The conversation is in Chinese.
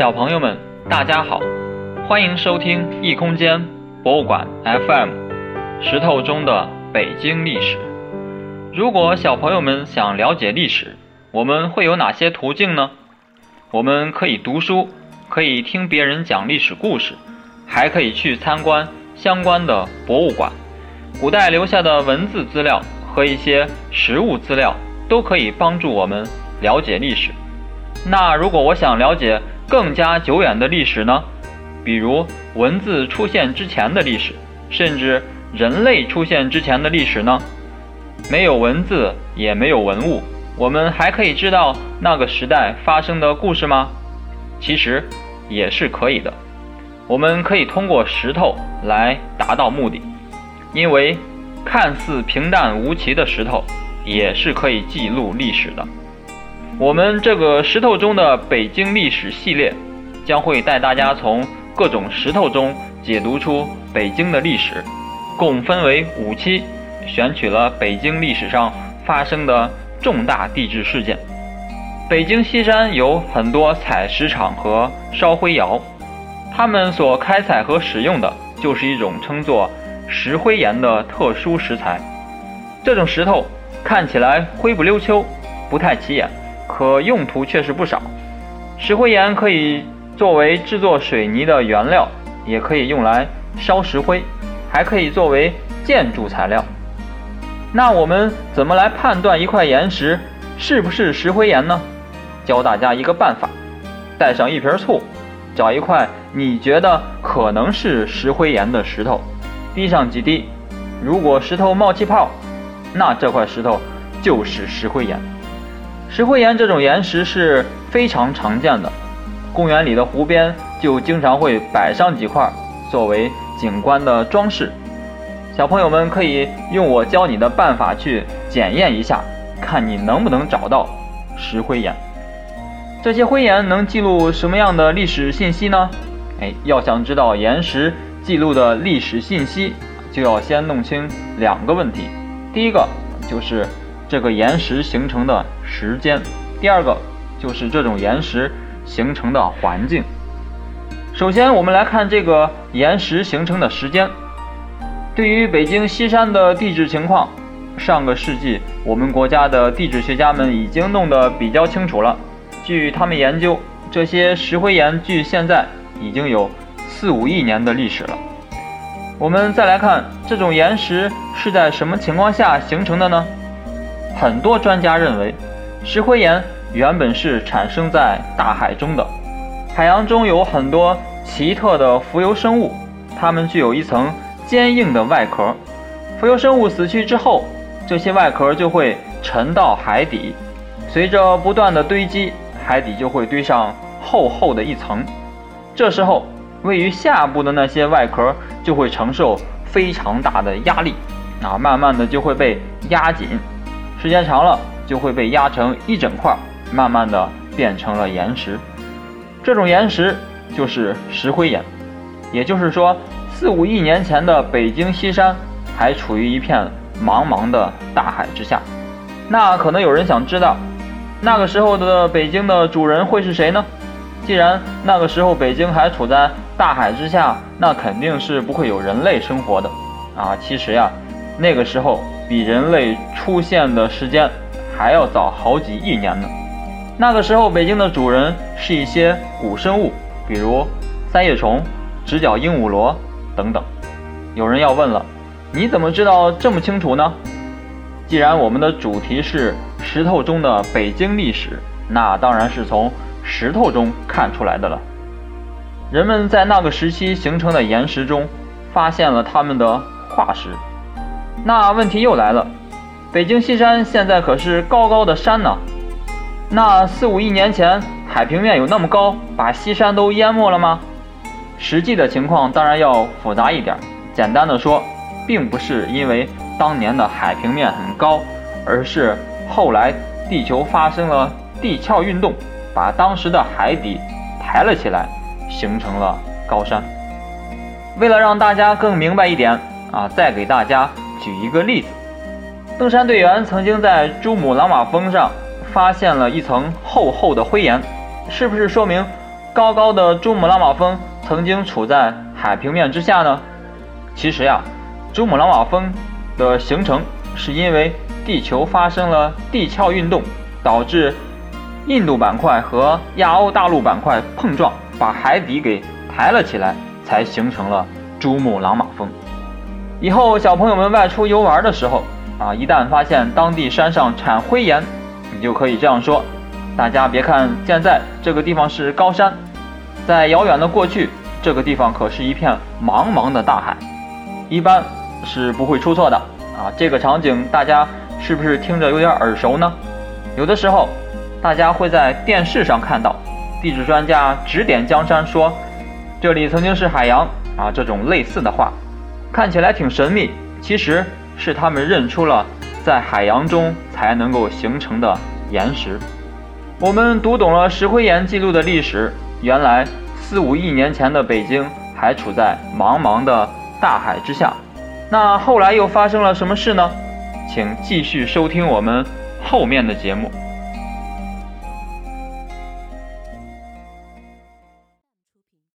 小朋友们，大家好，欢迎收听异空间博物馆 FM。石头中的北京历史。如果小朋友们想了解历史，我们会有哪些途径呢？我们可以读书，可以听别人讲历史故事，还可以去参观相关的博物馆。古代留下的文字资料和一些实物资料都可以帮助我们了解历史。那如果我想了解更加久远的历史呢？比如文字出现之前的历史，甚至人类出现之前的历史呢？没有文字，也没有文物，我们还可以知道那个时代发生的故事吗？其实也是可以的。我们可以通过石头来达到目的，因为看似平淡无奇的石头，也是可以记录历史的。我们这个石头中的北京历史系列，将会带大家从各种石头中解读出北京的历史，共分为五期。选取了北京历史上发生的重大地质事件。北京西山有很多采石场和烧灰窑，他们所开采和使用的就是一种称作石灰岩的特殊石材。这种石头看起来灰不溜秋，不太起眼，可用途却是不少。石灰岩可以作为制作水泥的原料，也可以用来烧石灰，还可以作为建筑材料。那我们怎么来判断一块岩石是不是石灰岩呢？教大家一个办法：带上一瓶醋，找一块你觉得可能是石灰岩的石头，滴上几滴。如果石头冒气泡，那这块石头就是石灰岩。石灰岩这种岩石是非常常见的，公园里的湖边就经常会摆上几块，作为景观的装饰。小朋友们可以用我教你的办法去检验一下，看你能不能找到石灰岩。这些灰岩能记录什么样的历史信息呢？哎，要想知道岩石记录的历史信息，就要先弄清两个问题。第一个就是这个岩石形成的时间，第二个就是这种岩石形成的环境。首先，我们来看这个岩石形成的时间。对于北京西山的地质情况，上个世纪我们国家的地质学家们已经弄得比较清楚了。据他们研究，这些石灰岩距现在已经有四五亿年的历史了。我们再来看这种岩石是在什么情况下形成的呢？很多专家认为，石灰岩原本是产生在大海中的。海洋中有很多奇特的浮游生物，它们具有一层。坚硬的外壳，浮游生物死去之后，这些外壳就会沉到海底，随着不断的堆积，海底就会堆上厚厚的一层。这时候，位于下部的那些外壳就会承受非常大的压力，啊，慢慢的就会被压紧，时间长了就会被压成一整块，慢慢的变成了岩石。这种岩石就是石灰岩，也就是说。四五亿年前的北京西山还处于一片茫茫的大海之下，那可能有人想知道，那个时候的北京的主人会是谁呢？既然那个时候北京还处在大海之下，那肯定是不会有人类生活的啊。其实呀，那个时候比人类出现的时间还要早好几亿年呢。那个时候北京的主人是一些古生物，比如三叶虫、直角鹦鹉螺。等等，有人要问了，你怎么知道这么清楚呢？既然我们的主题是石头中的北京历史，那当然是从石头中看出来的了。人们在那个时期形成的岩石中，发现了他们的化石。那问题又来了，北京西山现在可是高高的山呢，那四五亿年前海平面有那么高，把西山都淹没了吗？实际的情况当然要复杂一点。简单的说，并不是因为当年的海平面很高，而是后来地球发生了地壳运动，把当时的海底抬了起来，形成了高山。为了让大家更明白一点啊，再给大家举一个例子：登山队员曾经在珠穆朗玛峰上发现了一层厚厚的灰岩，是不是说明？高高的珠穆朗玛峰曾经处在海平面之下呢？其实呀，珠穆朗玛峰的形成是因为地球发生了地壳运动，导致印度板块和亚欧大陆板块碰撞，把海底给抬了起来，才形成了珠穆朗玛峰。以后小朋友们外出游玩的时候啊，一旦发现当地山上产灰岩，你就可以这样说：大家别看现在这个地方是高山，在遥远的过去，这个地方可是一片茫茫的大海。一般是不会出错的啊！这个场景大家是不是听着有点耳熟呢？有的时候，大家会在电视上看到地质专家指点江山说：“这里曾经是海洋啊！”这种类似的话，看起来挺神秘，其实是他们认出了在海洋中才能够形成的岩石。我们读懂了石灰岩记录的历史，原来四五亿年前的北京还处在茫茫的。大海之下，那后来又发生了什么事呢？请继续收听我们后面的节目。